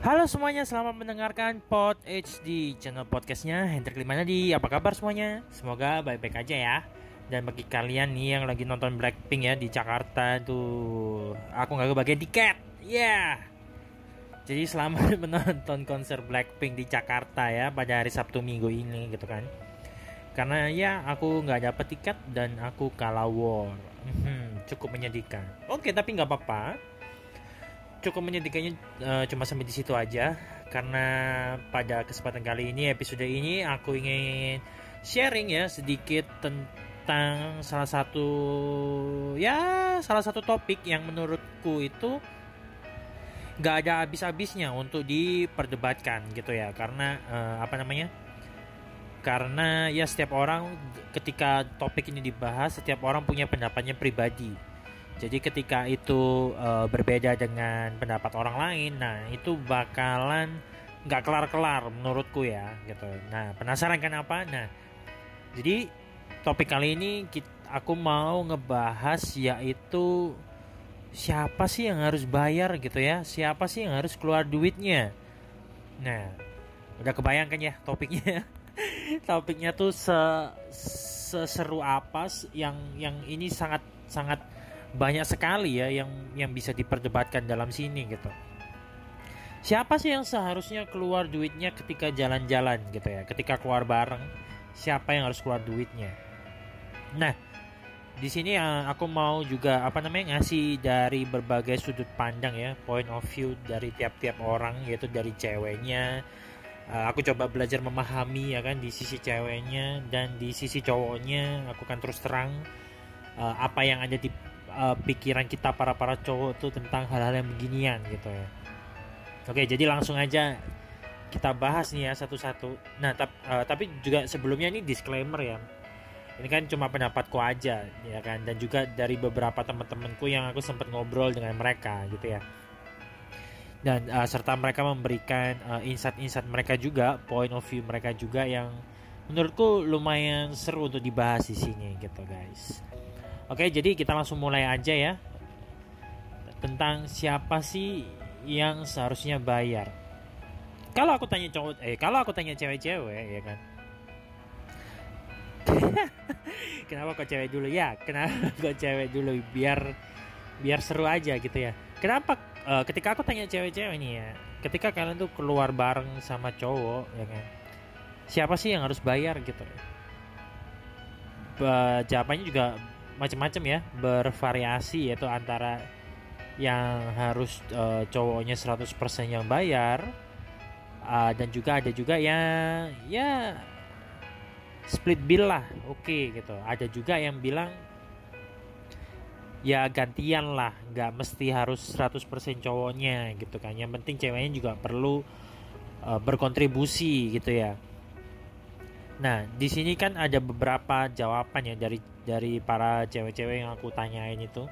Halo semuanya, selamat mendengarkan Pod HD channel podcastnya Hendrik Limanadi. Apa kabar semuanya? Semoga baik-baik aja ya. Dan bagi kalian nih yang lagi nonton Blackpink ya di Jakarta tuh, aku nggak kebagian tiket. Ya. Yeah. Jadi selamat menonton konser Blackpink di Jakarta ya pada hari Sabtu Minggu ini gitu kan. Karena ya aku nggak dapet tiket dan aku kalah war. Hmm, cukup menyedihkan. Oke, tapi nggak apa-apa cukup menyedihkannya uh, cuma sampai di situ aja. Karena pada kesempatan kali ini episode ini aku ingin sharing ya sedikit tentang salah satu ya salah satu topik yang menurutku itu nggak ada habis-habisnya untuk diperdebatkan gitu ya. Karena uh, apa namanya? Karena ya setiap orang ketika topik ini dibahas setiap orang punya pendapatnya pribadi jadi ketika itu uh, berbeda dengan pendapat orang lain, nah itu bakalan nggak kelar-kelar menurutku ya gitu. Nah penasaran kan apa? Nah jadi topik kali ini kita, aku mau ngebahas yaitu siapa sih yang harus bayar gitu ya? Siapa sih yang harus keluar duitnya? Nah udah kebayangkan ya topiknya? topiknya tuh se seseru apa yang yang ini sangat sangat banyak sekali ya yang yang bisa diperdebatkan dalam sini gitu. Siapa sih yang seharusnya keluar duitnya ketika jalan-jalan gitu ya, ketika keluar bareng, siapa yang harus keluar duitnya? Nah, di sini uh, aku mau juga apa namanya ngasih dari berbagai sudut pandang ya, point of view dari tiap-tiap orang yaitu dari ceweknya. Uh, aku coba belajar memahami ya kan di sisi ceweknya dan di sisi cowoknya aku kan terus terang uh, apa yang ada di uh, pikiran kita para para cowok tuh tentang hal-hal yang beginian gitu ya. Oke, jadi langsung aja kita bahas nih ya satu-satu. Nah, tap, uh, tapi juga sebelumnya ini disclaimer ya. Ini kan cuma pendapatku aja ya kan dan juga dari beberapa teman-temanku yang aku sempat ngobrol dengan mereka gitu ya. Dan uh, serta mereka memberikan uh, insight-insight mereka juga, point of view mereka juga yang menurutku lumayan seru untuk dibahas di sini gitu guys. Oke, jadi kita langsung mulai aja ya. Tentang siapa sih yang seharusnya bayar. Kalau aku tanya cowok, eh kalau aku tanya cewek-cewek ya kan. kenapa kok cewek dulu ya? Kenapa kok cewek dulu biar biar seru aja gitu ya. Kenapa uh, ketika aku tanya cewek-cewek nih ya, ketika kalian tuh keluar bareng sama cowok ya kan. Siapa sih yang harus bayar gitu? Jawabannya juga macam-macam ya bervariasi yaitu antara yang harus uh, cowoknya 100% yang bayar uh, dan juga ada juga yang ya split bill lah oke okay, gitu. Ada juga yang bilang ya gantian lah nggak mesti harus 100% cowoknya gitu kan. Yang penting ceweknya juga perlu uh, berkontribusi gitu ya Nah, di sini kan ada beberapa jawaban ya dari dari para cewek-cewek yang aku tanyain itu.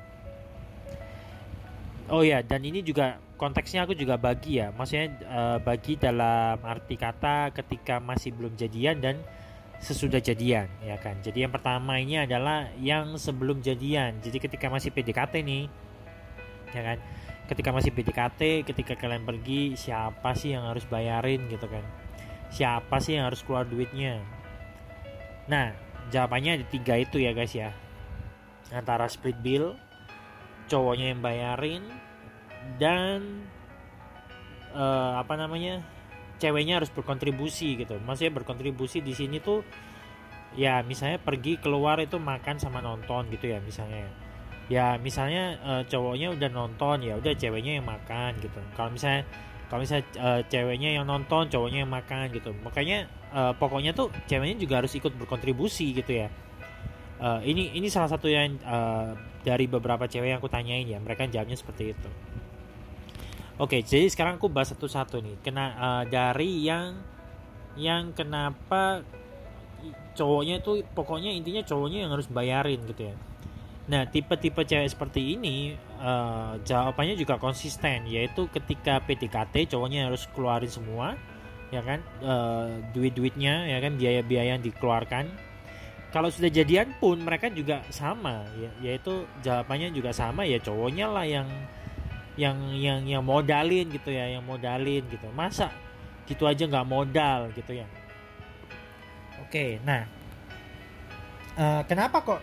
Oh ya, dan ini juga konteksnya aku juga bagi ya. Maksudnya uh, bagi dalam arti kata ketika masih belum jadian dan sesudah jadian, ya kan. Jadi yang pertama ini adalah yang sebelum jadian. Jadi ketika masih PDKT nih, ya kan. Ketika masih PDKT, ketika kalian pergi, siapa sih yang harus bayarin gitu kan? Siapa sih yang harus keluar duitnya? Nah, jawabannya ada tiga itu ya guys ya. Antara split bill, cowoknya yang bayarin, dan uh, apa namanya, ceweknya harus berkontribusi gitu. Maksudnya berkontribusi di sini tuh ya misalnya pergi keluar itu makan sama nonton gitu ya misalnya ya misalnya uh, cowoknya udah nonton ya udah ceweknya yang makan gitu kalau misalnya kalau misalnya uh, ceweknya yang nonton cowoknya yang makan gitu. Makanya uh, pokoknya tuh ceweknya juga harus ikut berkontribusi gitu ya. Uh, ini ini salah satu yang uh, dari beberapa cewek yang aku tanyain ya. Mereka jawabnya seperti itu. Oke okay, jadi sekarang aku bahas satu-satu nih. Kena uh, dari yang yang kenapa cowoknya tuh pokoknya intinya cowoknya yang harus bayarin gitu ya Nah, tipe-tipe cewek seperti ini uh, jawabannya juga konsisten, yaitu ketika PDKT cowoknya harus keluarin semua, ya kan, uh, duit-duitnya, ya kan, biaya-biaya yang dikeluarkan. Kalau sudah jadian pun mereka juga sama, ya, yaitu jawabannya juga sama, ya cowoknya lah yang yang yang yang modalin gitu ya yang modalin gitu. Masa gitu aja nggak modal gitu ya? Oke nah uh, kenapa kok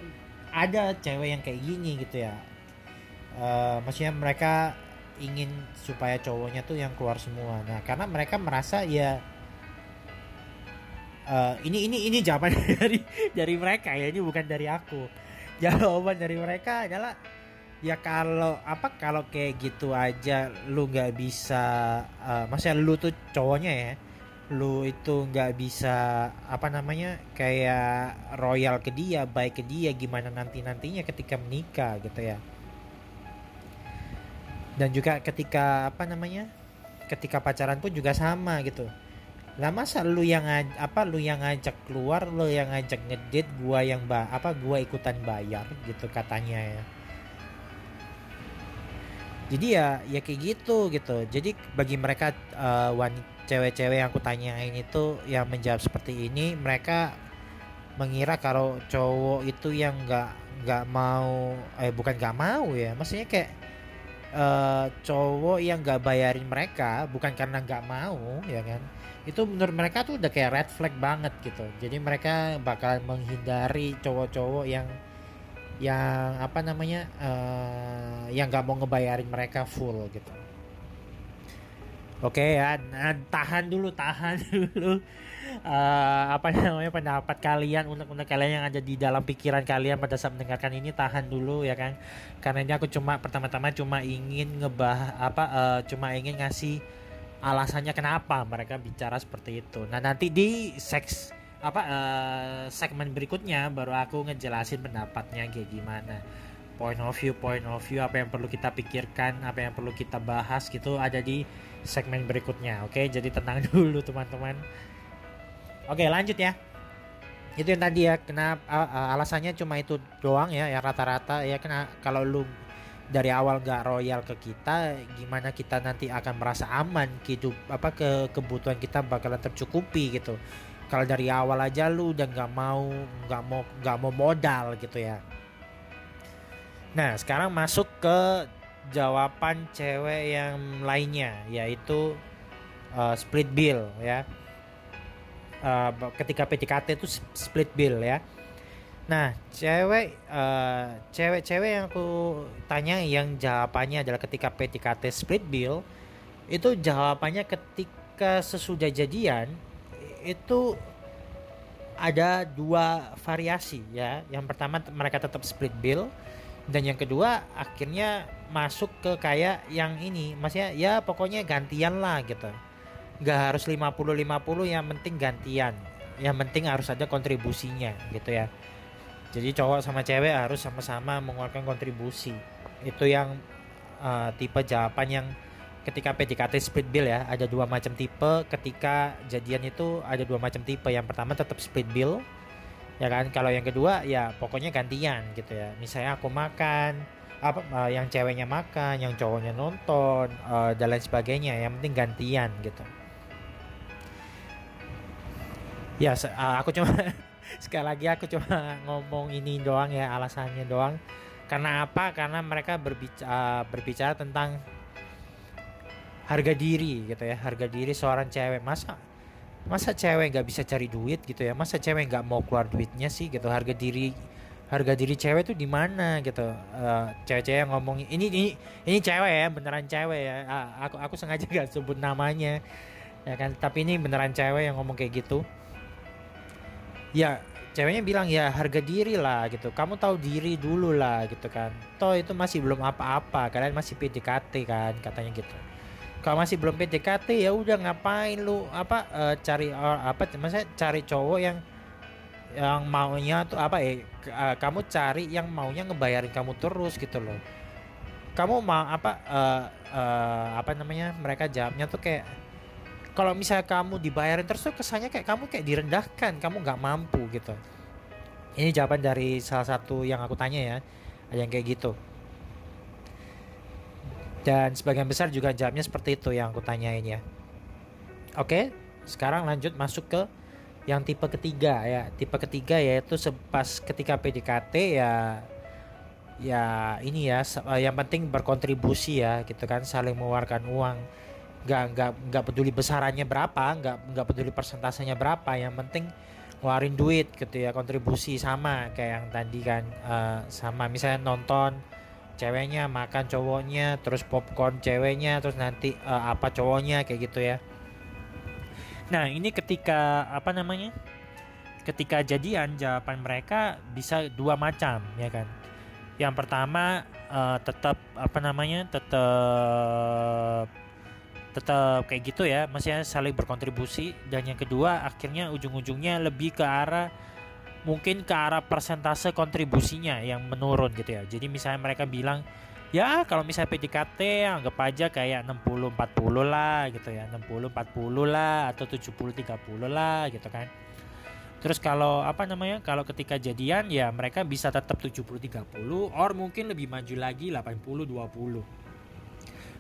ada cewek yang kayak gini gitu ya. Uh, maksudnya mereka ingin supaya cowoknya tuh yang keluar semua. Nah karena mereka merasa ya uh, ini ini ini jawaban dari dari mereka ya ini bukan dari aku. Jawaban dari mereka adalah ya kalau apa kalau kayak gitu aja lu nggak bisa uh, maksudnya lu tuh cowoknya ya lu itu nggak bisa apa namanya kayak royal ke dia baik ke dia gimana nanti nantinya ketika menikah gitu ya. Dan juga ketika apa namanya ketika pacaran pun juga sama gitu. Lah masa lu yang apa lu yang ngajak keluar lu yang ngajak ngedit gua yang ba apa gua ikutan bayar gitu katanya ya. Jadi ya ya kayak gitu gitu. Jadi bagi mereka uh, wanita cewek-cewek yang aku tanyain itu yang menjawab seperti ini mereka mengira kalau cowok itu yang nggak nggak mau eh bukan nggak mau ya maksudnya kayak uh, cowok yang nggak bayarin mereka bukan karena nggak mau ya kan? Itu menurut mereka tuh udah kayak red flag banget gitu. Jadi mereka bakalan menghindari cowok-cowok yang yang apa namanya uh, yang nggak mau ngebayarin mereka full gitu oke ya tahan dulu tahan dulu. Uh, apa namanya pendapat kalian untuk kalian yang ada di dalam pikiran kalian pada saat mendengarkan ini tahan dulu ya kan? Karena ini aku cuma pertama-tama cuma ingin ngebah apa uh, cuma ingin ngasih alasannya kenapa mereka bicara seperti itu. Nah nanti di seks apa uh, segmen berikutnya baru aku ngejelasin pendapatnya kayak gimana. Point of view point of view apa yang perlu kita pikirkan apa yang perlu kita bahas gitu ada di segmen berikutnya oke? Jadi tenang dulu teman-teman. Oke lanjut ya. Itu yang tadi ya kenapa alasannya cuma itu doang ya ya rata-rata ya. Kena kalau lu dari awal gak royal ke kita gimana kita nanti akan merasa aman hidup apa ke kebutuhan kita bakalan tercukupi gitu. Kalau dari awal aja lu udah nggak mau nggak mau nggak mau modal gitu ya. Nah sekarang masuk ke jawaban cewek yang lainnya yaitu uh, split bill ya uh, ketika PDKT itu split bill ya nah cewek uh, cewek-cewek yang aku tanya yang jawabannya adalah ketika PDKT split bill itu jawabannya ketika sesudah jadian itu ada dua variasi ya. Yang pertama mereka tetap split bill dan yang kedua akhirnya masuk ke kayak yang ini. Maksudnya ya pokoknya gantian lah gitu. Gak harus 50-50 yang penting gantian. Yang penting harus ada kontribusinya gitu ya. Jadi cowok sama cewek harus sama-sama mengeluarkan kontribusi. Itu yang uh, tipe jawaban yang ketika PDKT split bill ya ada dua macam tipe ketika jadian itu ada dua macam tipe yang pertama tetap split bill ya kan kalau yang kedua ya pokoknya gantian gitu ya misalnya aku makan apa uh, yang ceweknya makan yang cowoknya nonton uh, dan lain sebagainya. Yang penting gantian gitu. Ya uh, aku cuma sekali lagi aku cuma ngomong ini doang ya alasannya doang. Karena apa? Karena mereka berbicara uh, berbicara tentang harga diri gitu ya. Harga diri seorang cewek. Masa masa cewek nggak bisa cari duit gitu ya? Masa cewek nggak mau keluar duitnya sih gitu? Harga diri harga diri cewek tuh di mana gitu. Uh, cewek-cewek yang ngomong ini ini ini cewek ya beneran cewek ya. Uh, aku aku sengaja gak sebut namanya ya kan? Tapi ini beneran cewek yang ngomong kayak gitu. Ya ceweknya bilang ya harga diri lah gitu. Kamu tahu diri dulu lah gitu kan. Toh itu masih belum apa-apa kalian masih PDKT kan katanya gitu. Kalau masih belum PDKT ya udah ngapain lu apa uh, cari uh, apa maksudnya cari cowok yang yang maunya tuh apa eh uh, kamu cari yang maunya ngebayarin kamu terus gitu loh. Kamu mau apa uh, uh, apa namanya mereka jawabnya tuh kayak kalau misalnya kamu dibayarin terus tuh kesannya kayak kamu kayak direndahkan kamu nggak mampu gitu. Ini jawaban dari salah satu yang aku tanya ya yang kayak gitu. Dan sebagian besar juga jawabnya seperti itu yang aku tanyain ya. Oke, sekarang lanjut masuk ke yang tipe ketiga ya. Tipe ketiga yaitu sepas ketika PDKT ya ya ini ya yang penting berkontribusi ya gitu kan saling mengeluarkan uang nggak nggak nggak peduli besarannya berapa nggak nggak peduli persentasenya berapa yang penting ngeluarin duit gitu ya kontribusi sama kayak yang tadi kan uh, sama misalnya nonton ceweknya makan cowoknya terus popcorn ceweknya terus nanti uh, apa cowoknya kayak gitu ya nah ini ketika apa namanya ketika jadian jawaban mereka bisa dua macam ya kan? Yang pertama uh, tetap apa namanya tetap tetap kayak gitu ya maksudnya saling berkontribusi. Dan yang kedua akhirnya ujung-ujungnya lebih ke arah mungkin ke arah persentase kontribusinya yang menurun gitu ya. Jadi misalnya mereka bilang ya kalau misalnya PDKT anggap aja kayak 60 40 lah gitu ya 60 40 lah atau 70 30 lah gitu kan Terus kalau apa namanya? Kalau ketika jadian ya mereka bisa tetap 70 30 or mungkin lebih maju lagi 80 20.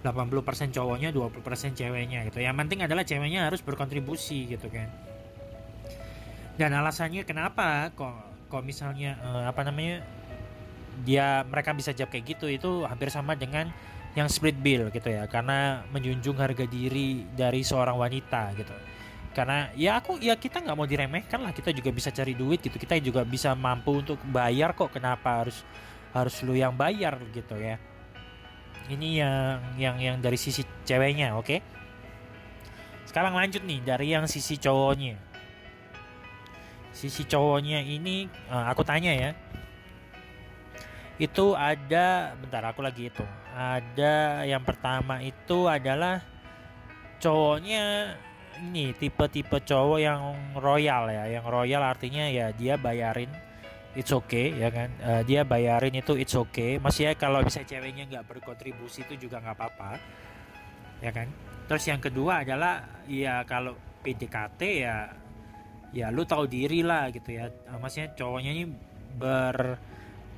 80% cowoknya 20% ceweknya gitu yang penting adalah ceweknya harus berkontribusi gitu kan dan alasannya kenapa kok kok misalnya uh, apa namanya dia mereka bisa jawab kayak gitu itu hampir sama dengan yang split bill gitu ya. Karena menjunjung harga diri dari seorang wanita gitu. Karena ya aku ya kita nggak mau diremehkan lah. Kita juga bisa cari duit gitu. Kita juga bisa mampu untuk bayar kok. Kenapa harus harus lu yang bayar gitu ya? Ini yang yang yang dari sisi ceweknya oke? Okay? sekarang lanjut nih dari yang sisi cowoknya. Sisi cowoknya ini uh, aku tanya ya itu ada bentar aku lagi itu ada yang pertama itu adalah cowoknya ini tipe-tipe cowok yang royal ya. Yang royal artinya ya dia bayarin it's okay ya kan? Uh, dia bayarin itu it's okay. Masih ya kalau bisa ceweknya nggak berkontribusi itu juga nggak apa-apa ya kan? Terus yang kedua adalah ya kalau PDKT ya ya lu tahu diri lah gitu ya. Uh, maksudnya cowoknya ini ber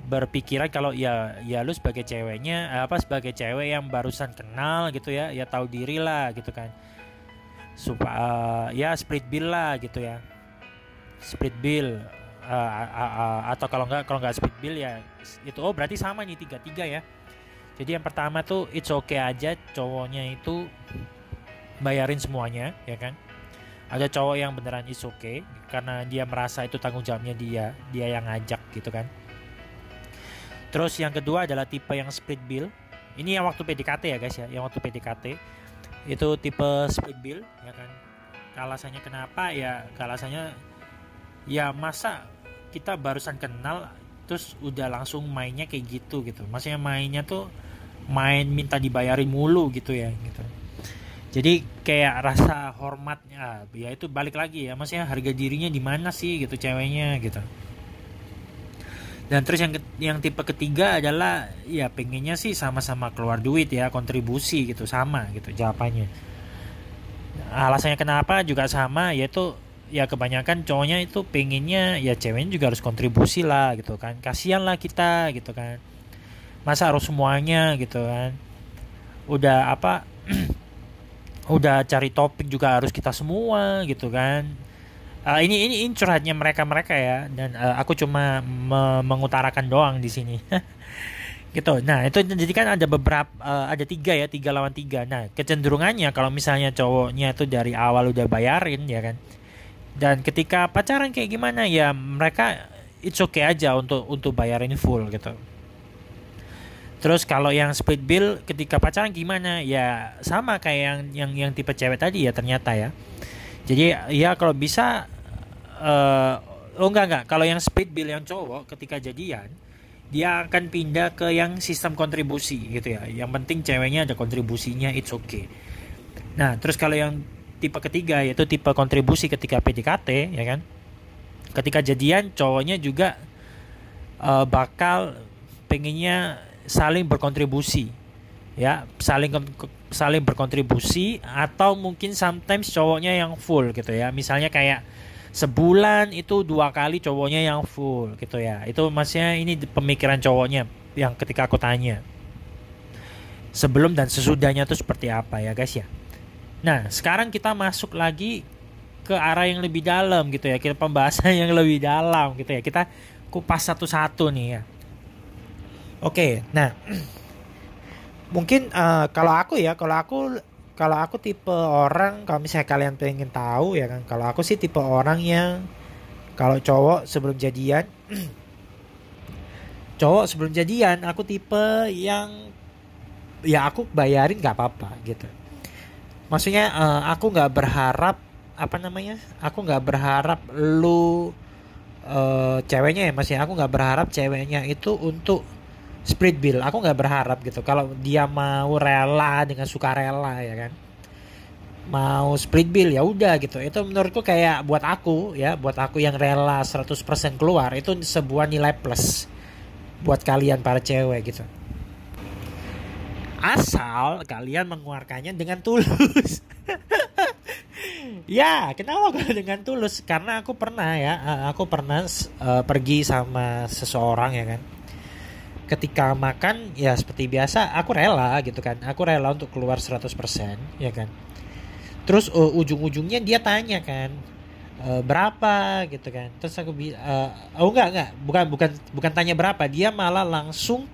berpikiran kalau ya ya lu sebagai ceweknya apa sebagai cewek yang barusan kenal gitu ya ya tahu diri lah gitu kan. Supaya uh, ya split bill lah gitu ya. Split bill uh, uh, uh, atau kalau nggak kalau nggak speed bill ya itu oh berarti sama nih tiga tiga ya. Jadi yang pertama tuh it's okay aja cowoknya itu bayarin semuanya ya kan. Ada cowok yang beneran it's okay karena dia merasa itu tanggung jawabnya dia dia yang ngajak gitu kan terus yang kedua adalah tipe yang split bill. Ini yang waktu PDKT ya guys ya yang waktu PDKT itu tipe split bill ya kan? Alasannya kenapa? Ya alasannya ya masa kita barusan kenal terus udah langsung mainnya kayak gitu gitu. Maksudnya mainnya tuh main minta dibayarin mulu gitu ya gitu. Jadi kayak rasa hormatnya ya itu balik lagi ya. Maksudnya harga dirinya di mana sih gitu ceweknya gitu dan terus yang yang tipe ketiga adalah ya pengennya sih sama-sama keluar duit ya kontribusi gitu sama gitu jawabannya. Alasannya kenapa juga sama yaitu ya kebanyakan cowoknya itu pengennya ya ceweknya juga harus kontribusi lah gitu kan. Kasihan lah kita gitu kan. Masa harus semuanya gitu kan. Udah apa udah cari topik juga harus kita semua gitu kan uh, ini ini, ini curhatnya mereka mereka ya. Dan uh, aku cuma me mengutarakan doang di sini. Gitu. Nah itu jadi kan ada beberapa uh, ada tiga ya tiga lawan tiga. Nah kecenderungannya kalau misalnya cowoknya itu dari awal udah bayarin ya kan? Dan ketika pacaran kayak gimana ya mereka it's okay aja untuk untuk bayarin full gitu. Terus kalau yang split bill ketika pacaran gimana? Ya sama kayak yang yang yang tipe cewek tadi ya ternyata ya. Jadi ya kalau bisa uh, oh enggak enggak. Kalau yang split bill yang cowok ketika jadian dia akan pindah ke yang sistem kontribusi gitu ya. Yang penting ceweknya ada kontribusinya it's okay. Nah terus kalau yang tipe ketiga yaitu tipe kontribusi ketika PDKT ya kan? Ketika jadian cowoknya juga uh, bakal pengennya saling berkontribusi ya. Saling saling berkontribusi atau mungkin sometimes cowoknya yang full gitu ya. Misalnya kayak sebulan itu dua kali cowoknya yang full gitu ya itu maksudnya ini pemikiran cowoknya yang ketika aku tanya sebelum dan sesudahnya itu seperti apa ya guys ya Nah, sekarang kita masuk lagi ke arah yang lebih dalam gitu ya. Kita pembahasan yang lebih dalam gitu ya. Kita kupas satu-satu nih ya. Oke, nah mungkin uh, kalau aku ya, kalau aku kalau aku tipe orang kalau misalnya kalian pengen tahu ya kan, kalau aku sih tipe orang yang kalau cowok sebelum jadian cowok sebelum jadian aku tipe yang ya aku bayarin nggak apa-apa gitu. Maksudnya uh, aku nggak berharap apa namanya? Aku nggak berharap lu uh, ceweknya ya masih aku nggak berharap ceweknya itu untuk split bill. Aku nggak berharap gitu. Kalau dia mau rela dengan suka rela ya kan? Mau split bill ya udah gitu. Itu menurutku kayak buat aku ya buat aku yang rela 100% keluar itu sebuah nilai plus buat kalian para cewek gitu. Asal kalian mengeluarkannya dengan tulus. Ya kenapa kalau dengan tulus? Karena aku pernah ya eh, aku pernah uh, pergi sama seseorang ya kan ketika makan ya seperti biasa aku rela gitu kan. Aku rela untuk keluar 100% ya kan. Terus uh, ujung-ujungnya dia tanya kan uh, berapa? gitu kan. Terus aku uh, oh enggak enggak. Bukan bukan bukan tanya berapa. Dia malah langsung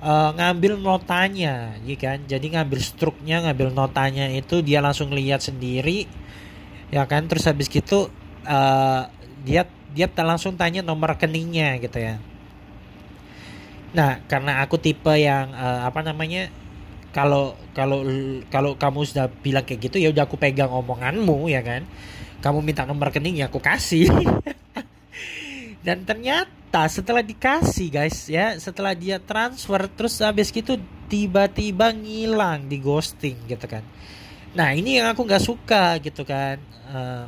uh, ngambil notanya ya kan. Jadi ngambil struknya ngambil notanya itu dia langsung lihat sendiri ya kan. Terus habis gitu uh, dia dia langsung tanya nomor rekeningnya gitu ya Nah, karena aku tipe yang uh, apa namanya? Kalau kalau kalau kamu sudah bilang kayak gitu ya udah aku pegang omonganmu ya kan. Kamu minta nomor rekening ya aku kasih. Dan ternyata setelah dikasih guys ya, setelah dia transfer terus habis gitu tiba-tiba ngilang di ghosting gitu kan. Nah ini yang aku nggak suka gitu kan. Uh,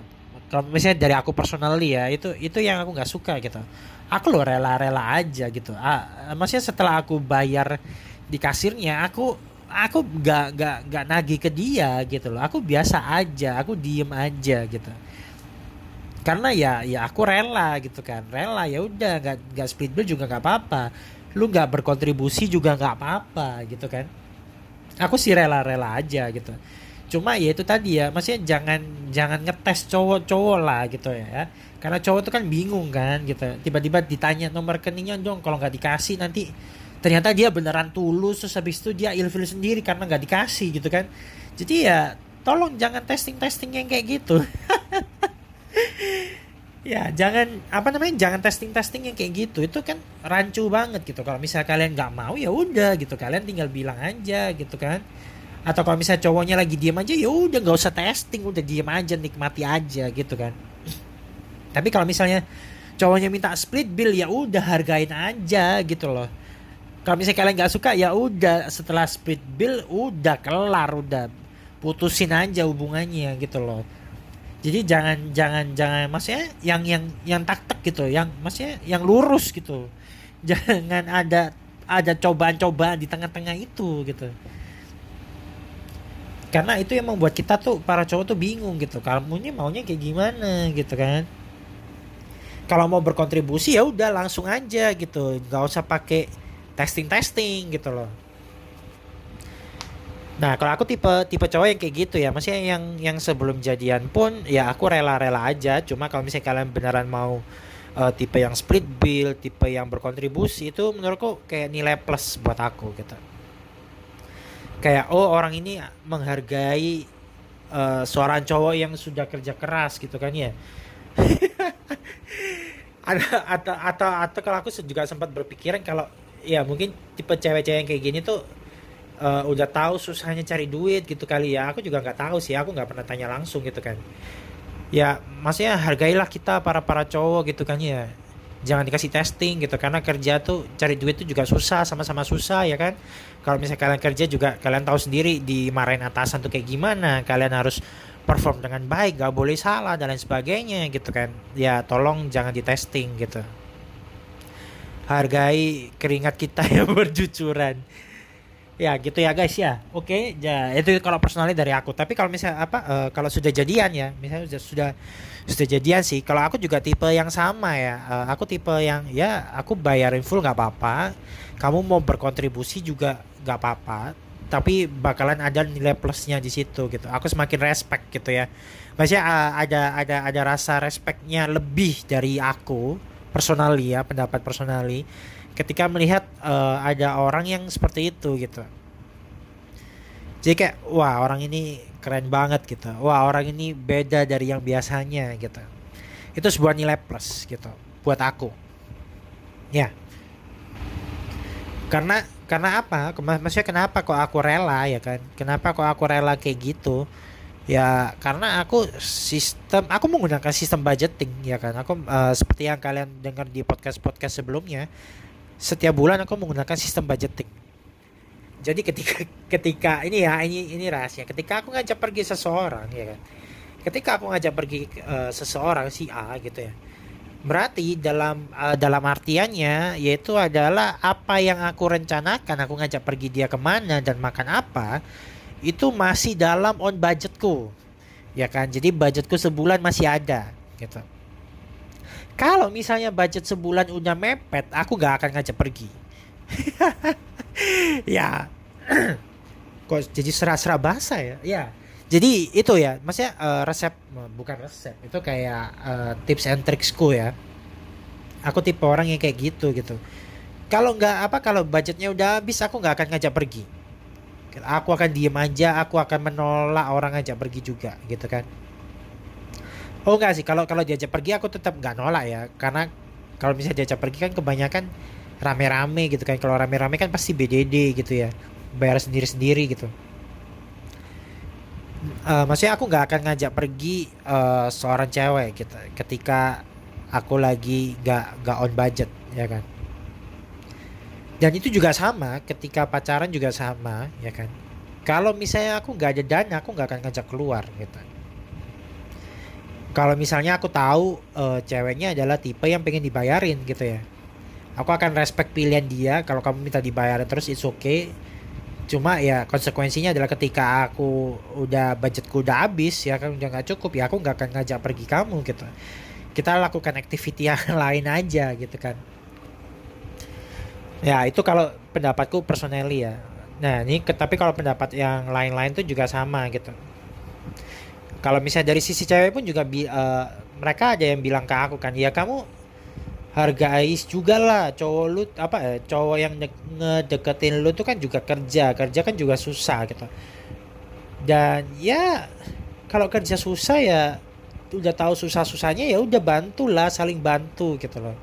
kalau misalnya dari aku personally ya itu itu yang aku nggak suka gitu aku lo rela-rela aja gitu. Ah, maksudnya setelah aku bayar di kasirnya aku aku gak gak gak nagih ke dia gitu loh. Aku biasa aja aku diem aja gitu. Karena ya ya aku rela gitu kan. Rela ya udah gak gak split bill juga gak apa-apa. Lu gak berkontribusi juga gak apa-apa gitu kan. Aku sih rela-rela aja gitu cuma ya itu tadi ya maksudnya jangan jangan ngetes cowok-cowok lah gitu ya. Karena cowok tuh kan bingung kan gitu. Tiba-tiba ditanya nomor rekeningnya dong kalau nggak dikasih nanti. Ternyata dia beneran tulus terus habis itu dia ilfil sendiri karena nggak dikasih gitu kan. Jadi ya tolong jangan testing testing yang kayak gitu. Ya jangan apa namanya jangan testing testing yang kayak gitu. Itu kan rancu banget gitu. Kalau misalnya kalian nggak mau ya udah gitu. Kalian tinggal bilang aja gitu kan atau kalau misalnya cowoknya lagi diem aja ya udah nggak usah testing udah diem aja nikmati aja gitu kan. Tapi kalau misalnya cowoknya minta split bill ya udah hargain aja gitu loh. Kalau misalnya kalian nggak suka ya udah setelah split bill udah kelar udah. Putusin aja hubungannya gitu loh. Jadi jangan jangan jangan maksudnya yang yang yang tak tak gitu yang maksudnya yang lurus gitu. Jangan ada ada cobaan-cobaan di tengah-tengah itu gitu karena itu yang membuat kita tuh para cowok tuh bingung gitu. Kamu ini maunya kayak gimana gitu kan. Kalau mau berkontribusi ya udah langsung aja gitu. Nggak usah pakai testing testing gitu loh. Nah kalau aku tipe tipe cowok yang kayak gitu ya. Maksudnya yang yang sebelum jadian pun ya aku rela-rela aja. Cuma kalau misalnya kalian beneran mau uh, tipe yang split bill tipe yang berkontribusi itu menurutku kayak nilai plus buat aku gitu kayak oh orang ini menghargai uh, seorang cowok yang sudah kerja keras gitu kan ya. Atau atau atau kalau aku juga sempat berpikiran kalau ya mungkin tipe cewek-cewek yang kayak gini tuh uh, udah tahu susahnya cari duit gitu kali ya. Aku juga nggak tahu sih aku nggak pernah tanya langsung gitu kan. Ya maksudnya hargailah kita para para cowok gitu kan ya jangan dikasih testing gitu. Karena kerja tuh cari duit tuh juga susah sama-sama susah ya kan? Kalau misalnya kalian kerja juga kalian tahu sendiri dimarahin atasan tuh kayak gimana. Kalian harus perform dengan baik gak boleh salah dan lain sebagainya gitu kan? Ya tolong jangan di testing gitu. Hargai keringat kita yang berjucuran ya gitu ya guys ya. Oke ya itu kalau personalnya dari aku. Tapi kalau misalnya apa uh, kalau sudah jadian ya misalnya sudah sudah sudah jadian sih kalau aku juga tipe yang sama ya. Uh, aku tipe yang ya aku bayarin full nggak apa-apa. Kamu mau berkontribusi juga nggak apa-apa. Tapi bakalan ada nilai plusnya di situ gitu. Aku semakin respect gitu ya. Maksudnya uh, ada ada ada rasa respectnya lebih dari aku personally ya pendapat personally ketika melihat uh, ada orang yang seperti itu gitu. Jadi kayak wah orang ini keren banget gitu. Wah orang ini beda dari yang biasanya gitu. Itu sebuah nilai plus gitu buat aku. Ya. Karena karena apa? Maksudnya kenapa kok aku rela ya kan? Kenapa kok aku rela kayak gitu ya karena aku sistem aku menggunakan sistem budgeting ya kan? Aku uh, seperti yang kalian dengar di podcast podcast sebelumnya setiap bulan aku menggunakan sistem budgeting. Jadi ketika ketika ini ya ini ini rahasia. Ketika aku ngajak pergi seseorang ya kan? Ketika aku ngajak pergi uh, seseorang si A gitu ya. Berarti dalam uh, dalam artiannya yaitu adalah apa yang aku rencanakan aku ngajak pergi dia ke mana dan makan apa itu masih dalam on budgetku. Ya kan? Jadi budgetku sebulan masih ada gitu. Kalau misalnya budget sebulan udah mepet aku gak akan ngajak pergi. Ya. Kok jadi serah-serah bahasa ya? Ya. Jadi itu ya maksudnya uh, resep bukan resep itu kayak uh, tips and tricksku ya. Aku tipe orang yang kayak gitu gitu. Kalau nggak apa kalau budgetnya udah habis aku nggak akan ngajak pergi aku akan diem aja aku akan menolak orang ngajak pergi juga gitu kan. Oh enggak sih. Kalau kalau diajak pergi aku tetap nggak nolak ya. Karena kalau misalnya diajak pergi kan kebanyakan rame-rame gitu kan. Kalau rame-rame kan pasti BDD gitu ya. Bayar sendiri-sendiri gitu. Uh, maksudnya aku nggak akan ngajak pergi uh, seorang cewek gitu. Ketika aku lagi nggak nggak on budget ya kan dan itu juga sama ketika pacaran juga sama ya kan? Kalau misalnya aku nggak ada dana aku nggak akan ngajak keluar gitu. Kalau misalnya aku tahu uh, ceweknya adalah tipe yang pengen dibayarin gitu ya. Aku akan respect pilihan dia kalau kamu minta dibayarin terus it's okay. Cuma ya konsekuensinya adalah ketika aku udah budgetku udah habis ya kan udah nggak cukup ya aku nggak akan ngajak pergi kamu gitu. Kita lakukan activity yang lain aja gitu kan Ya itu kalau pendapatku personally ya. Nah ini tapi kalau pendapat yang lain-lain tuh juga sama gitu. Kalau misalnya dari sisi cewek pun juga bi uh, mereka ada yang bilang ke aku kan, ya kamu hargais juga lah cowok lu apa ya cowok yang ngedeketin lu tuh kan juga kerja kerja kan juga susah gitu dan ya kalau kerja susah ya udah tahu susah susahnya ya udah bantulah saling bantu gitu loh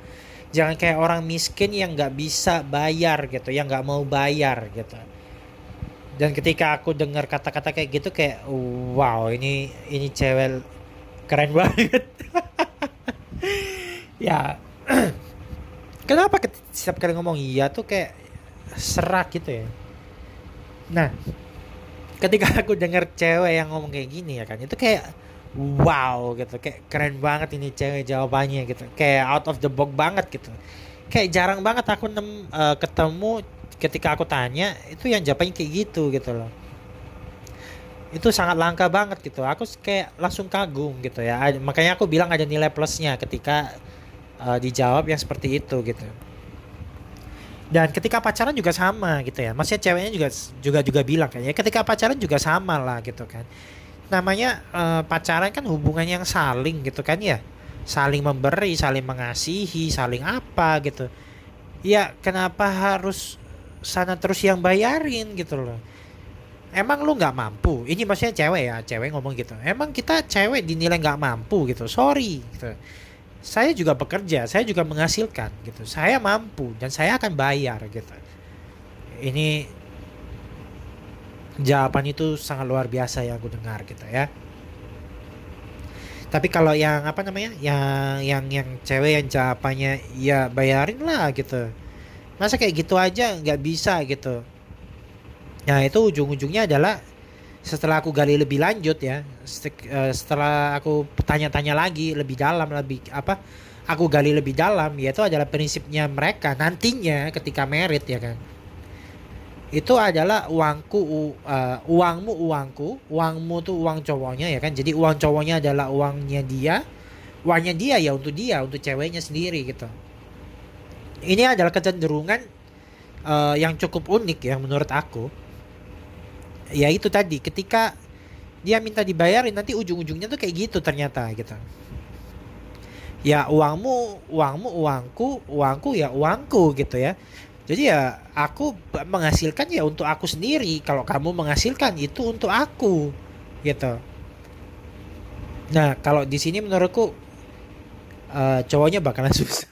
jangan kayak orang miskin yang nggak bisa bayar gitu yang nggak mau bayar gitu. Dan ketika aku dengar kata-kata kayak gitu kayak wow ini ini cewek keren banget. Ya kenapa setiap kali ngomong iya tuh kayak serak gitu ya? Nah ketika aku dengar cewek yang ngomong kayak gini ya kan itu kayak wow gitu. Kayak keren banget ini cewek jawabannya gitu. Kayak out of the box banget gitu. Kayak jarang banget aku nem, uh, ketemu ketika aku tanya itu yang jawabannya kayak gitu gitu loh. Itu sangat langka banget gitu. Aku kayak langsung kagum gitu ya. Makanya aku bilang ada nilai plusnya ketika uh, dijawab yang seperti itu gitu. Dan ketika pacaran juga sama gitu ya. Maksudnya ceweknya juga juga juga bilang kan ya ketika pacaran juga sama lah gitu kan namanya uh, pacaran kan hubungan yang saling gitu kan ya. Saling memberi saling mengasihi saling apa gitu. Ya kenapa harus sana terus yang bayarin gitu loh? Emang lu nggak mampu? Ini maksudnya cewek ya cewek ngomong gitu. Emang kita cewek dinilai nggak mampu gitu? Sorry gitu. Saya juga bekerja saya juga menghasilkan gitu. Saya mampu dan saya akan bayar gitu. Ini jawaban itu sangat luar biasa yang aku dengar gitu ya. Tapi kalau yang apa namanya yang yang yang cewek yang jawabannya ya bayarin lah gitu. Masa kayak gitu aja nggak bisa gitu. Nah itu ujung-ujungnya adalah setelah aku gali lebih lanjut ya eh, setelah aku tanya-tanya lagi lebih dalam lebih apa aku gali lebih dalam yaitu adalah prinsipnya mereka nantinya ketika merit ya kan itu adalah uangku uh, uangmu uangku. Uangmu tuh uang cowoknya ya kan? Jadi uang cowoknya adalah uangnya dia. Uangnya dia ya untuk dia untuk ceweknya sendiri gitu. Ini adalah kecenderungan uh, yang cukup unik ya menurut aku. Ya itu tadi ketika dia minta dibayarin nanti ujung-ujungnya tuh kayak gitu ternyata gitu. Ya uangmu uangmu uangku uangku ya uangku gitu ya jadi ya aku menghasilkan ya untuk aku sendiri. Kalau kamu menghasilkan itu untuk aku gitu. Nah kalau di sini menurutku uh, cowoknya bakalan susah.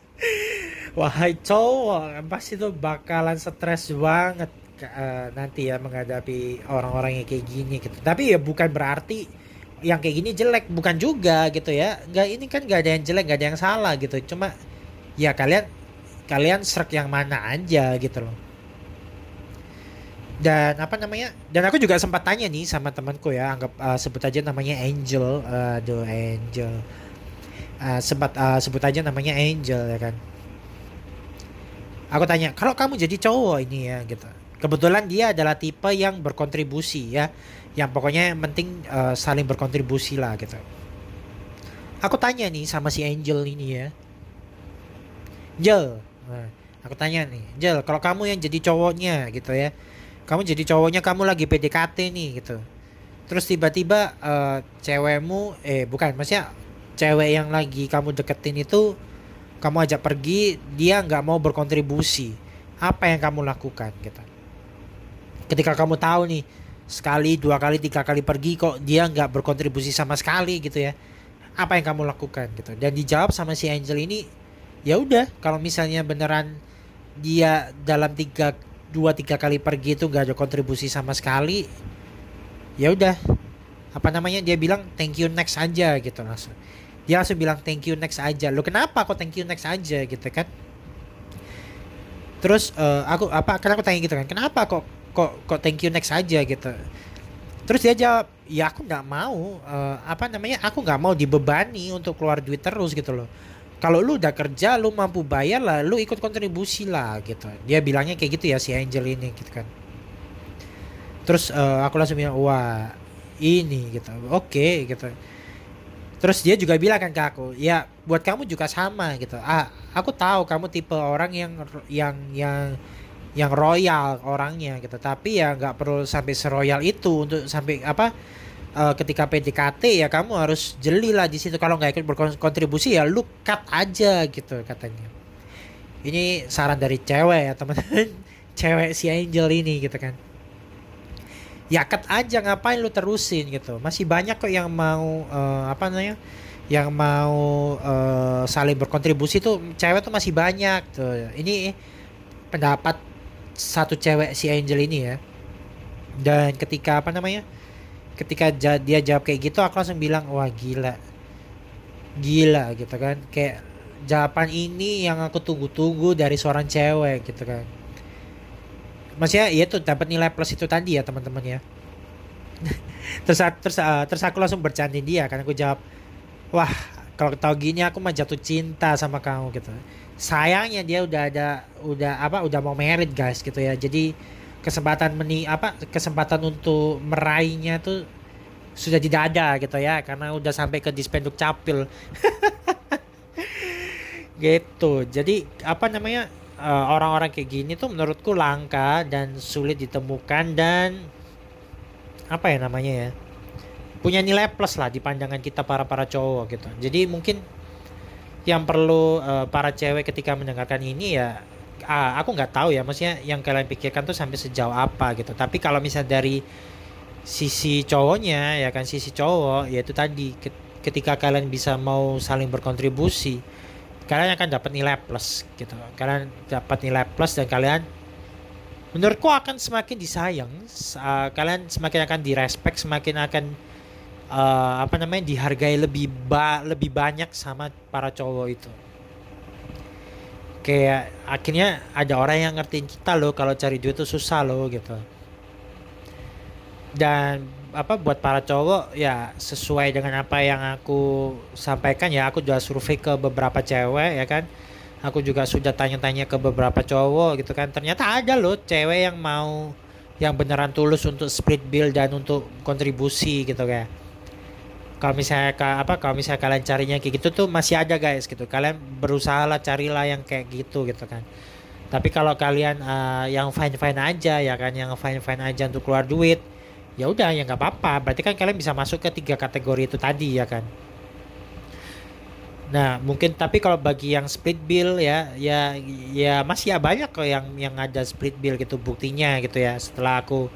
Wahai cowok pasti tuh bakalan stres banget uh, nanti ya menghadapi orang-orang yang kayak gini gitu. Tapi ya bukan berarti yang kayak gini jelek bukan juga gitu ya. Nggak ini kan nggak ada yang jelek nggak ada yang salah gitu. Cuma ya kalian kalian serak yang mana aja gitu loh. Dan apa namanya dan aku juga sempat tanya nih sama temanku ya anggap uh, sebut aja namanya Angel aduh Angel. Uh, sempat uh, sebut aja namanya Angel ya kan. Aku tanya kalau kamu jadi cowok ini ya gitu. Kebetulan dia adalah tipe yang berkontribusi ya yang pokoknya yang penting uh, saling berkontribusi lah gitu. Aku tanya nih sama si Angel ini ya. Angel nah, aku tanya nih Angel kalau kamu yang jadi cowoknya gitu ya. Kamu jadi cowoknya kamu lagi PDKT nih gitu. Terus tiba-tiba uh, cewekmu eh bukan maksudnya cewek yang lagi kamu deketin itu kamu ajak pergi dia nggak mau berkontribusi. Apa yang kamu lakukan gitu? Ketika kamu tahu nih sekali dua kali tiga kali pergi kok dia nggak berkontribusi sama sekali gitu ya. Apa yang kamu lakukan gitu? Dan dijawab sama si Angel ini ya udah kalau misalnya beneran dia dalam tiga dua tiga kali pergi itu nggak ada kontribusi sama sekali ya udah. Apa namanya dia bilang thank you next aja gitu langsung. Dia langsung bilang thank you next aja. Lo kenapa kok thank you next aja gitu kan? Terus uh, aku apa karena aku tanya gitu kan kenapa kok kok kok thank you next aja gitu. Terus dia jawab ya aku nggak mau uh, apa namanya aku nggak mau dibebani untuk keluar duit terus gitu loh kalau lu udah kerja lu mampu bayar lah lu ikut kontribusi lah gitu. Dia bilangnya kayak gitu ya si Angel ini gitu kan. Terus uh, aku langsung bilang wah ini gitu. Oke okay, gitu. Terus dia juga bilang kan ke aku ya buat kamu juga sama gitu. Ah aku tahu kamu tipe orang yang yang yang yang royal orangnya gitu. Tapi ya nggak perlu sampai seroyal itu untuk sampai apa uh, ketika PDKT ya kamu harus jeli lah di situ. Kalau nggak ikut berkontribusi ya lu cut aja gitu katanya. Ini saran dari cewek ya teman-teman. Cewek si Angel ini gitu kan. Ya cut aja ngapain lu terusin gitu. Masih banyak kok yang mau uh, apa namanya yang mau uh, saling berkontribusi tuh cewek tuh masih banyak tuh. Ini pendapat satu cewek si Angel ini ya. Dan ketika apa namanya ketika dia jawab kayak gitu aku langsung bilang wah gila. Gila gitu kan. Kayak jawaban ini yang aku tunggu-tunggu dari seorang cewek gitu kan. Maksudnya ya tuh dapat nilai plus itu tadi ya teman-teman ya. Terus terus uh, terus aku langsung bercanda dia karena aku jawab wah kalau tahu gini aku mah jatuh cinta sama kamu gitu. Sayangnya dia udah ada udah apa udah mau merit guys gitu ya. Jadi kesempatan meni apa kesempatan untuk meraihnya tuh sudah tidak ada gitu ya karena udah sampai ke dispenduk capil. Gitu. Jadi apa namanya eh, orang-orang kayak gini tuh menurutku langka dan sulit ditemukan dan apa ya namanya ya punya nilai plus lah di pandangan kita para para cowok gitu. Jadi mungkin yang perlu uh, para cewek ketika mendengarkan ini ya uh, aku nggak tahu ya maksudnya yang kalian pikirkan tuh sampai sejauh apa gitu. Tapi kalau misalnya dari sisi cowoknya ya kan sisi cowok yaitu tadi ketika kalian bisa mau saling berkontribusi kalian akan dapat nilai plus gitu. Kalian dapat nilai plus dan kalian menurutku akan semakin disayang uh, kalian semakin akan direspek semakin akan uh, apa namanya dihargai lebih ba lebih banyak sama para cowok itu kayak akhirnya ada orang yang ngertiin kita loh kalau cari duit itu susah loh gitu. Dan apa buat para cowok ya sesuai dengan apa yang aku sampaikan ya aku juga survei ke beberapa cewek ya kan. Aku juga sudah tanya-tanya ke beberapa cowok gitu kan. Ternyata ada loh cewek yang mau yang beneran tulus untuk split bill dan untuk kontribusi gitu kayak kalau misalnya apa kalau misalnya kalian carinya kayak gitu tuh masih ada guys gitu kalian berusaha lah carilah yang kayak gitu gitu kan tapi kalau kalian uh, yang fine fine aja ya kan yang fine fine aja untuk keluar duit ya udah ya nggak apa-apa berarti kan kalian bisa masuk ke tiga kategori itu tadi ya kan Nah, mungkin tapi kalau bagi yang split bill ya, ya, ya masih ya banyak kok yang yang ada split bill gitu buktinya gitu ya. Setelah aku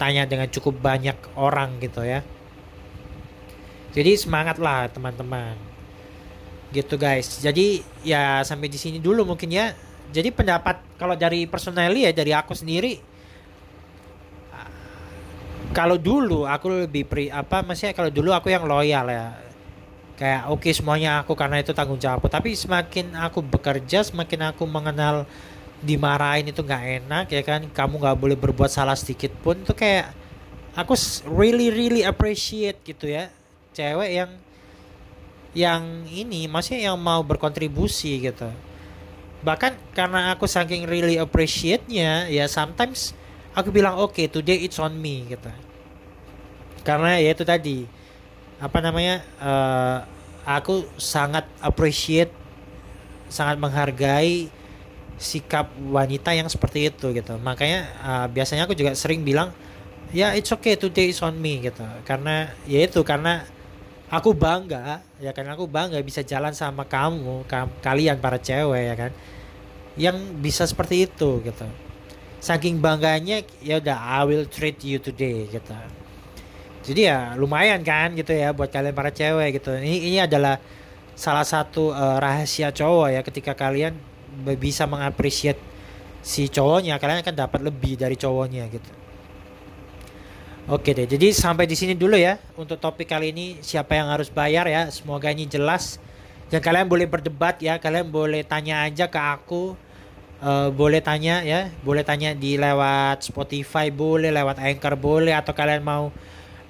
tanya dengan cukup banyak orang gitu ya. Jadi semangat lah teman-teman. Gitu guys. Jadi ya sampai di sini dulu mungkin ya. Jadi pendapat kalau dari personally ya dari aku sendiri kalau dulu aku lebih pri apa maksudnya kalau dulu aku yang loyal ya kayak oke okay, semuanya aku karena itu tanggung jawab tapi semakin aku bekerja semakin aku mengenal dimarahin itu nggak enak ya kan kamu nggak boleh berbuat salah sedikit pun itu kayak aku really really appreciate gitu ya cewek yang yang ini maksudnya yang mau berkontribusi gitu. Bahkan karena aku saking really appreciate-nya ya sometimes aku bilang oke okay, today it's on me gitu. Karena ya itu tadi apa namanya uh, aku sangat appreciate sangat menghargai sikap wanita yang seperti itu gitu. Makanya uh, biasanya aku juga sering bilang ya it's okay today is on me gitu. Karena ya itu karena aku bangga ya kan? Aku bangga bisa jalan sama kamu ka kalian para cewek ya kan? Yang bisa seperti itu gitu. Saking bangganya ya udah I will treat you today gitu. Jadi ya lumayan kan gitu ya buat kalian para cewek gitu. Ini ini adalah salah satu uh, rahasia cowok ya ketika kalian bisa mengapresiasi si cowoknya kalian akan dapat lebih dari cowoknya gitu Oke deh, jadi sampai di sini dulu ya untuk topik kali ini siapa yang harus bayar ya. Semoga ini jelas. Dan kalian boleh berdebat ya, kalian boleh tanya aja ke aku. Uh, boleh tanya ya, boleh tanya di lewat Spotify boleh, lewat Anchor boleh atau kalian mau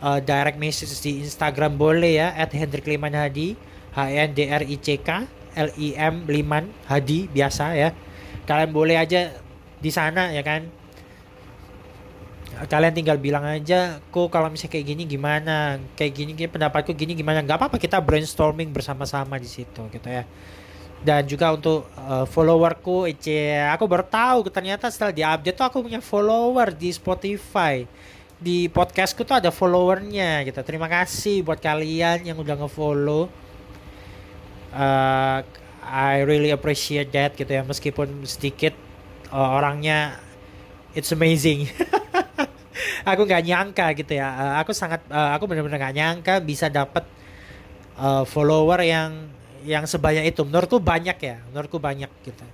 uh, direct message di Instagram boleh ya at Hendrik Liman Hadi H E N D R I C K L I M Liman Hadi biasa ya kalian boleh aja di sana ya kan kalian tinggal bilang aja kok kalau misalnya kayak gini gimana kayak gini, gini pendapatku gini gimana nggak apa-apa kita brainstorming bersama-sama di situ gitu ya dan juga untuk uh, followerku Ece aku baru tahu ternyata setelah diupdate tuh aku punya follower di Spotify di podcastku tuh ada followernya gitu. Terima kasih buat kalian yang udah ngefollow. Uh, I really appreciate that gitu ya meskipun sedikit uh, orangnya it's amazing. aku nggak nyangka gitu ya. Uh, aku sangat uh, aku benar-benar nggak nyangka bisa dapat uh, follower yang yang sebanyak itu. Menurutku banyak ya. Menurutku banyak gitu.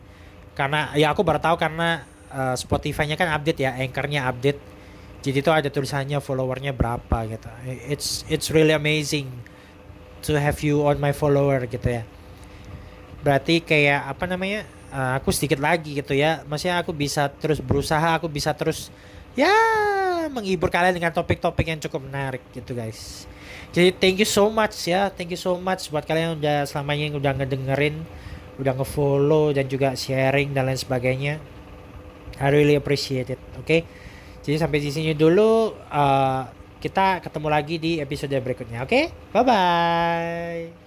Karena ya aku baru tahu karena uh, Spotify-nya kan update ya, Anchor-nya update jadi itu ada tulisannya followernya berapa gitu it's it's really amazing to have you on my follower gitu ya berarti kayak apa namanya uh, aku sedikit lagi gitu ya maksudnya aku bisa terus berusaha aku bisa terus ya menghibur kalian dengan topik-topik yang cukup menarik gitu guys jadi thank you so much ya thank you so much buat kalian yang udah selamanya yang udah ngedengerin udah ngefollow dan juga sharing dan lain sebagainya I really appreciate it oke okay? Jadi sampai di sini dulu uh, kita ketemu lagi di episode berikutnya. Oke, okay? bye bye.